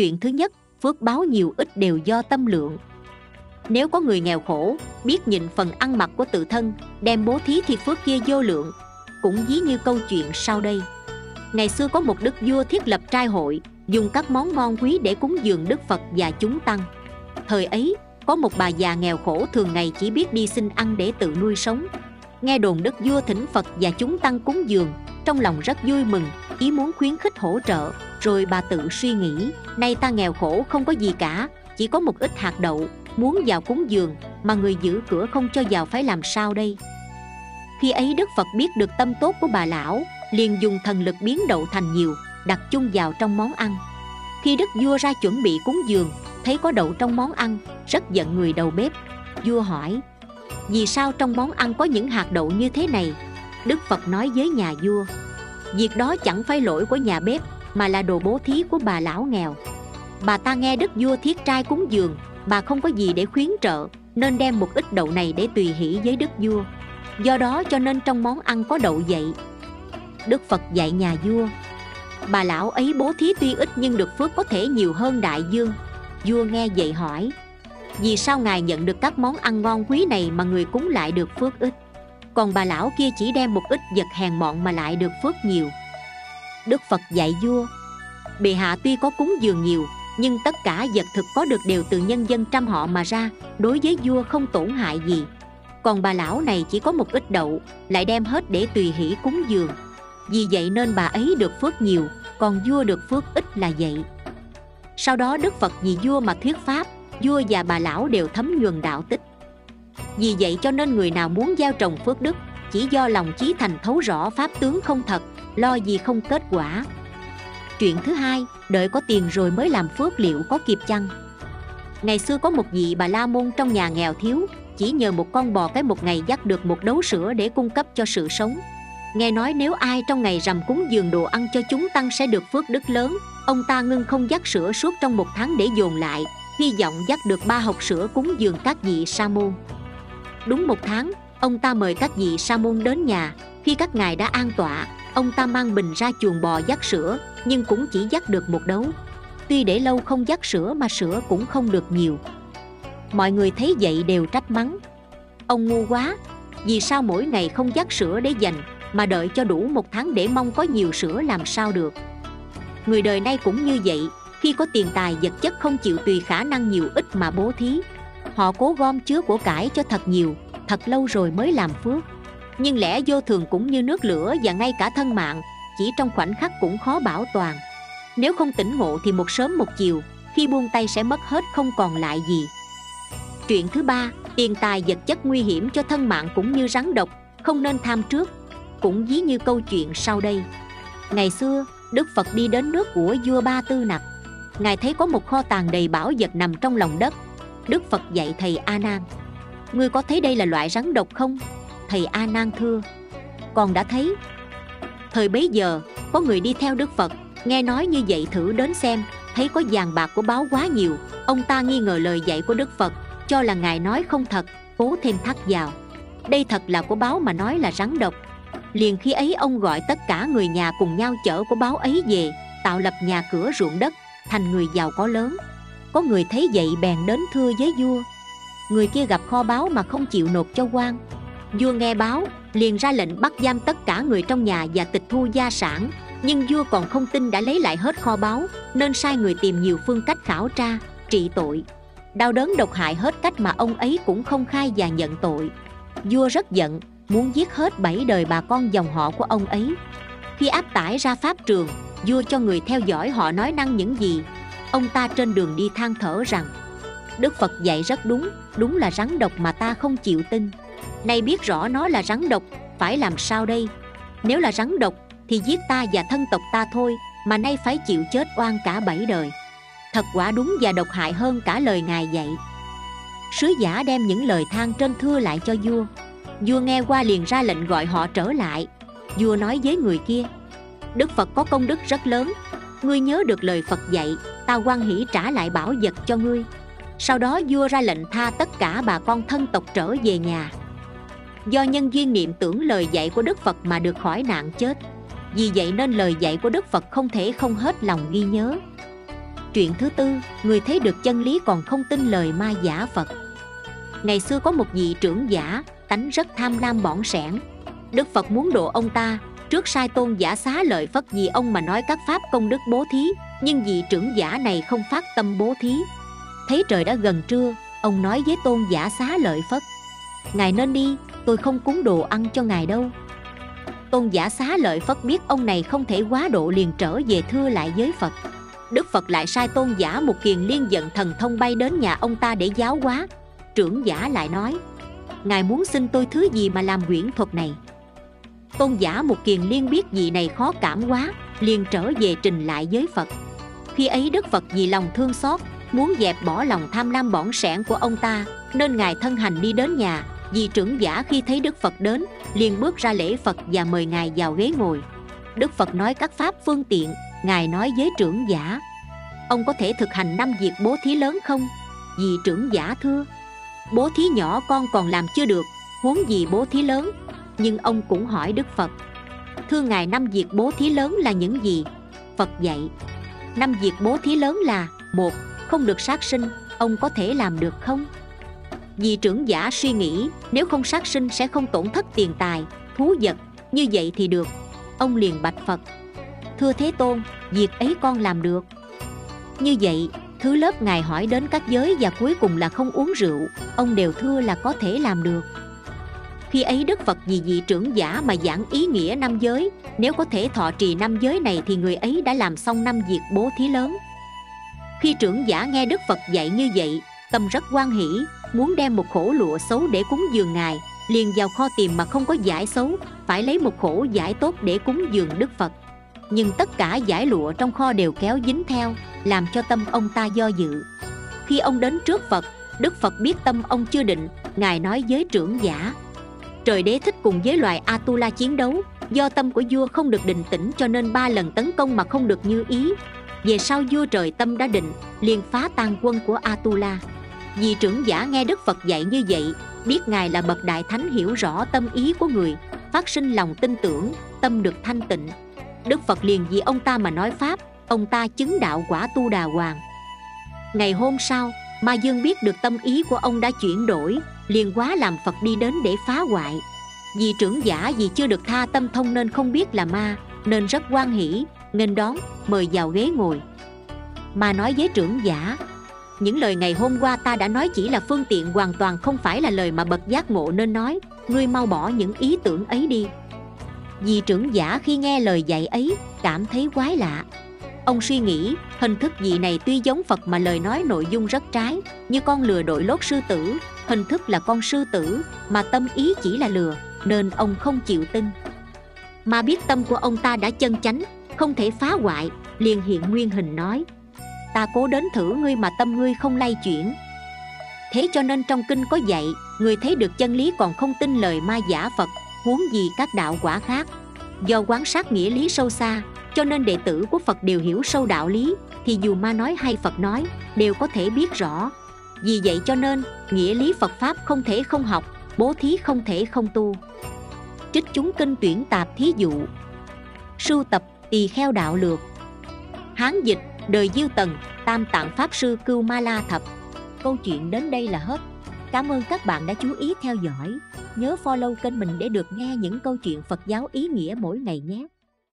chuyện thứ nhất, phước báo nhiều ít đều do tâm lượng. Nếu có người nghèo khổ, biết nhịn phần ăn mặc của tự thân, đem bố thí thì phước kia vô lượng. Cũng ví như câu chuyện sau đây. Ngày xưa có một đức vua thiết lập trai hội, dùng các món ngon quý để cúng dường đức phật và chúng tăng. Thời ấy, có một bà già nghèo khổ thường ngày chỉ biết đi xin ăn để tự nuôi sống. Nghe đồn đức vua thỉnh phật và chúng tăng cúng dường, trong lòng rất vui mừng, ý muốn khuyến khích hỗ trợ rồi bà tự suy nghĩ, nay ta nghèo khổ không có gì cả, chỉ có một ít hạt đậu, muốn vào cúng giường mà người giữ cửa không cho vào phải làm sao đây? Khi ấy đức phật biết được tâm tốt của bà lão, liền dùng thần lực biến đậu thành nhiều, đặt chung vào trong món ăn. Khi đức vua ra chuẩn bị cúng giường thấy có đậu trong món ăn, rất giận người đầu bếp. Vua hỏi, vì sao trong món ăn có những hạt đậu như thế này? Đức phật nói với nhà vua, việc đó chẳng phải lỗi của nhà bếp mà là đồ bố thí của bà lão nghèo. Bà ta nghe đức vua thiết trai cúng dường, bà không có gì để khuyến trợ, nên đem một ít đậu này để tùy hỷ với đức vua. Do đó cho nên trong món ăn có đậu vậy đức phật dạy nhà vua, bà lão ấy bố thí tuy ít nhưng được phước có thể nhiều hơn đại dương. Vua nghe vậy hỏi, vì sao ngài nhận được các món ăn ngon quý này mà người cúng lại được phước ít? Còn bà lão kia chỉ đem một ít vật hèn mọn mà lại được phước nhiều đức phật dạy vua. Bệ hạ tuy có cúng dường nhiều, nhưng tất cả vật thực có được đều từ nhân dân trăm họ mà ra, đối với vua không tổn hại gì. Còn bà lão này chỉ có một ít đậu, lại đem hết để tùy hỷ cúng dường. Vì vậy nên bà ấy được phước nhiều, còn vua được phước ít là vậy. Sau đó đức phật vì vua mà thuyết pháp, vua và bà lão đều thấm nhuần đạo tích. Vì vậy cho nên người nào muốn gieo trồng phước đức chỉ do lòng chí thành thấu rõ pháp tướng không thật, lo gì không kết quả. Chuyện thứ hai, đợi có tiền rồi mới làm phước liệu có kịp chăng? Ngày xưa có một vị bà la môn trong nhà nghèo thiếu, chỉ nhờ một con bò cái một ngày dắt được một đấu sữa để cung cấp cho sự sống. Nghe nói nếu ai trong ngày rằm cúng dường đồ ăn cho chúng tăng sẽ được phước đức lớn, ông ta ngưng không dắt sữa suốt trong một tháng để dồn lại, hy vọng dắt được ba hộp sữa cúng dường các vị sa môn. Đúng một tháng ông ta mời các vị sa môn đến nhà. Khi các ngài đã an tọa, ông ta mang bình ra chuồng bò dắt sữa, nhưng cũng chỉ dắt được một đấu tuy để lâu không dắt sữa mà sữa cũng không được nhiều. Mọi người thấy vậy đều trách mắng. Ông ngu quá, vì sao mỗi ngày không dắt sữa để dành, mà đợi cho đủ một tháng để mong có nhiều sữa làm sao được? Người đời nay cũng như vậy, khi có tiền tài vật chất không chịu tùy khả năng nhiều ít mà bố thí. Họ cố gom chứa của cải cho thật nhiều thật lâu rồi mới làm phước. Nhưng lẽ vô thường cũng như nước lửa và ngay cả thân mạng, chỉ trong khoảnh khắc cũng khó bảo toàn. Nếu không tỉnh ngộ thì một sớm một chiều, khi buông tay sẽ mất hết không còn lại gì. Chuyện thứ ba, tiền tài vật chất nguy hiểm cho thân mạng cũng như rắn độc, không nên tham trước. Cũng ví như câu chuyện sau đây. Ngày xưa, đức phật đi đến nước của vua ba tư nặc. Ngài thấy có một kho tàng đầy bảo vật nằm trong lòng đất. Đức phật dạy thầy a nan ngươi có thấy đây là loại rắn độc không? Thầy a nan thưa. Con đã thấy. Thời bấy giờ, có người đi theo đức phật. Nghe nói như vậy thử đến xem, thấy có vàng bạc của báo quá nhiều. Ông ta nghi ngờ lời dạy của đức phật, cho là ngài nói không thật, cố thêm thắt vào. Đây thật là của báo mà nói là rắn độc. Liền khi ấy ông gọi tất cả người nhà cùng nhau chở của báo ấy về, tạo lập nhà cửa ruộng đất, thành người giàu có lớn. Có người thấy vậy bèn đến thưa với vua người kia gặp kho báo mà không chịu nộp cho quan. Vua nghe báo, liền ra lệnh bắt giam tất cả người trong nhà và tịch thu gia sản. Nhưng vua còn không tin đã lấy lại hết kho báu, nên sai người tìm nhiều phương cách khảo tra, trị tội. Đau đớn độc hại hết cách mà ông ấy cũng không khai và nhận tội. Vua rất giận, muốn giết hết bảy đời bà con dòng họ của ông ấy. Khi áp tải ra pháp trường, vua cho người theo dõi họ nói năng những gì. Ông ta trên đường đi than thở rằng đức phật dạy rất đúng đúng là rắn độc mà ta không chịu tin. Nay biết rõ nó là rắn độc, phải làm sao đây? Nếu là rắn độc, thì giết ta và thân tộc ta thôi, mà nay phải chịu chết oan cả bảy đời. Thật quả đúng và độc hại hơn cả lời ngài dạy. Sứ giả đem những lời than trên thưa lại cho vua. Vua nghe qua liền ra lệnh gọi họ trở lại. Vua nói với người kia, đức phật có công đức rất lớn. Ngươi nhớ được lời phật dạy, ta quan hỷ trả lại bảo vật cho ngươi sau đó vua ra lệnh tha tất cả bà con thân tộc trở về nhà. Do nhân duyên niệm tưởng lời dạy của đức phật mà được khỏi nạn chết. Vì vậy nên lời dạy của đức phật không thể không hết lòng ghi nhớ. Chuyện thứ tư, người thấy được chân lý còn không tin lời ma giả Phật. Ngày xưa có một vị trưởng giả, tánh rất tham lam bỏng sẻn. Đức Phật muốn độ ông ta Trước sai tôn giả xá lợi Phất vì ông mà nói các pháp công đức bố thí Nhưng vị trưởng giả này không phát tâm bố thí. Thấy trời đã gần trưa Ông nói với tôn giả xá lợi Phất Ngài nên đi, tôi không cúng đồ ăn cho ngài đâu. Tôn giả xá lợi Phất biết ông này không thể quá độ liền trở về thưa lại với Phật. Đức Phật lại sai tôn giả một kiền liên giận thần thông bay đến nhà ông ta để giáo hóa. Trưởng giả lại nói Ngài muốn xin tôi thứ gì mà làm quyển thuật này? Tôn giả một kiền liên biết gì này khó cảm quá liền trở về trình lại với Phật. Khi ấy Đức Phật vì lòng thương xót Muốn dẹp bỏ lòng tham lam bỏng sẻn của ông ta, Nên Ngài thân hành đi đến nhà, Vì trưởng giả khi thấy Đức Phật đến, liền bước ra lễ Phật và mời Ngài vào ghế ngồi Đức Phật nói các pháp phương tiện, Ngài nói với trưởng giả, Ông có thể thực hành năm việc bố thí lớn không? Vì trưởng giả thưa, Bố thí nhỏ con còn làm chưa được, Huống gì bố thí lớn Nhưng ông cũng hỏi Đức Phật, Thưa Ngài, năm việc bố thí lớn là những gì? Phật dạy, Năm việc bố thí lớn là, một không được sát sinh, Ông có thể làm được không? Vì trưởng giả suy nghĩ, Nếu không sát sinh sẽ không tổn thất tiền tài, Thú vật, Như vậy thì được. Ông liền bạch Phật. Thưa Thế Tôn, Việc ấy con làm được. Như vậy, Thứ lớp Ngài hỏi đến các giới Và cuối cùng là không uống rượu, Ông đều thưa là có thể làm được. Khi ấy Đức Phật vì vị trưởng giả mà giảng ý nghĩa năm giới, Nếu có thể thọ trì năm giới này Thì người ấy đã làm xong năm việc bố thí lớn. Khi trưởng giả nghe Đức Phật dạy như vậy, Tâm rất quan hỷ, Muốn đem một khổ lụa xấu để cúng dường Ngài, Liền vào kho tìm mà không có giải xấu, Phải lấy một khổ giải tốt để cúng dường Đức Phật. Nhưng tất cả giải lụa trong kho đều kéo dính theo, Làm cho tâm ông ta do dự. Khi ông đến trước Phật, Đức Phật biết tâm ông chưa định, Ngài nói với trưởng giả, Trời đế thích cùng với loài Atula chiến đấu, Do tâm của vua không được định tĩnh cho nên ba lần tấn công mà không được như ý. Về sau vua trời tâm đã định liền phá tan quân của Atula. Vì trưởng giả nghe Đức Phật dạy như vậy Biết Ngài là bậc đại thánh hiểu rõ tâm ý của người Phát sinh lòng tin tưởng, tâm được thanh tịnh. Đức Phật liền vì ông ta mà nói Pháp Ông ta chứng đạo quả tu đà hoàng. Ngày hôm sau, Ma Dương biết được tâm ý của ông đã chuyển đổi liền quá làm Phật đi đến để phá hoại. Vì trưởng giả vì chưa được tha tâm thông nên không biết là ma Nên rất quan hỷ, nên đón, mời vào ghế ngồi. Mà nói với trưởng giả Những lời ngày hôm qua ta đã nói chỉ là phương tiện hoàn toàn không phải là lời mà bậc giác ngộ nên nói Ngươi mau bỏ những ý tưởng ấy đi. Vì trưởng giả khi nghe lời dạy ấy cảm thấy quái lạ. Ông suy nghĩ hình thức vị này tuy giống Phật mà lời nói nội dung rất trái Như con lừa đội lốt sư tử Hình thức là con sư tử Mà tâm ý chỉ là lừa Nên ông không chịu tin. Mà biết tâm của ông ta đã chân chánh không thể phá hoại, liền hiện nguyên hình nói, Ta cố đến thử ngươi mà tâm ngươi không lay chuyển. Thế cho nên trong kinh có dạy, Người thấy được chân lý còn không tin lời ma giả Phật, Huống gì các đạo quả khác. Do quán sát nghĩa lý sâu xa, cho nên đệ tử của Phật đều hiểu sâu đạo lý, Thì dù ma nói hay Phật nói, Đều có thể biết rõ. Vì vậy cho nên, Nghĩa lý Phật Pháp không thể không học, Bố thí không thể không tu. Trích chúng kinh tuyển tạp thí dụ. Sưu tập tỳ kheo đạo lược. Hán dịch, đời diêu tần, Tam tạng Pháp sư Cưu Ma La Thập. Câu chuyện đến đây là hết. Cảm ơn các bạn đã chú ý theo dõi. Nhớ follow kênh mình để được nghe những câu chuyện Phật giáo ý nghĩa mỗi ngày nhé.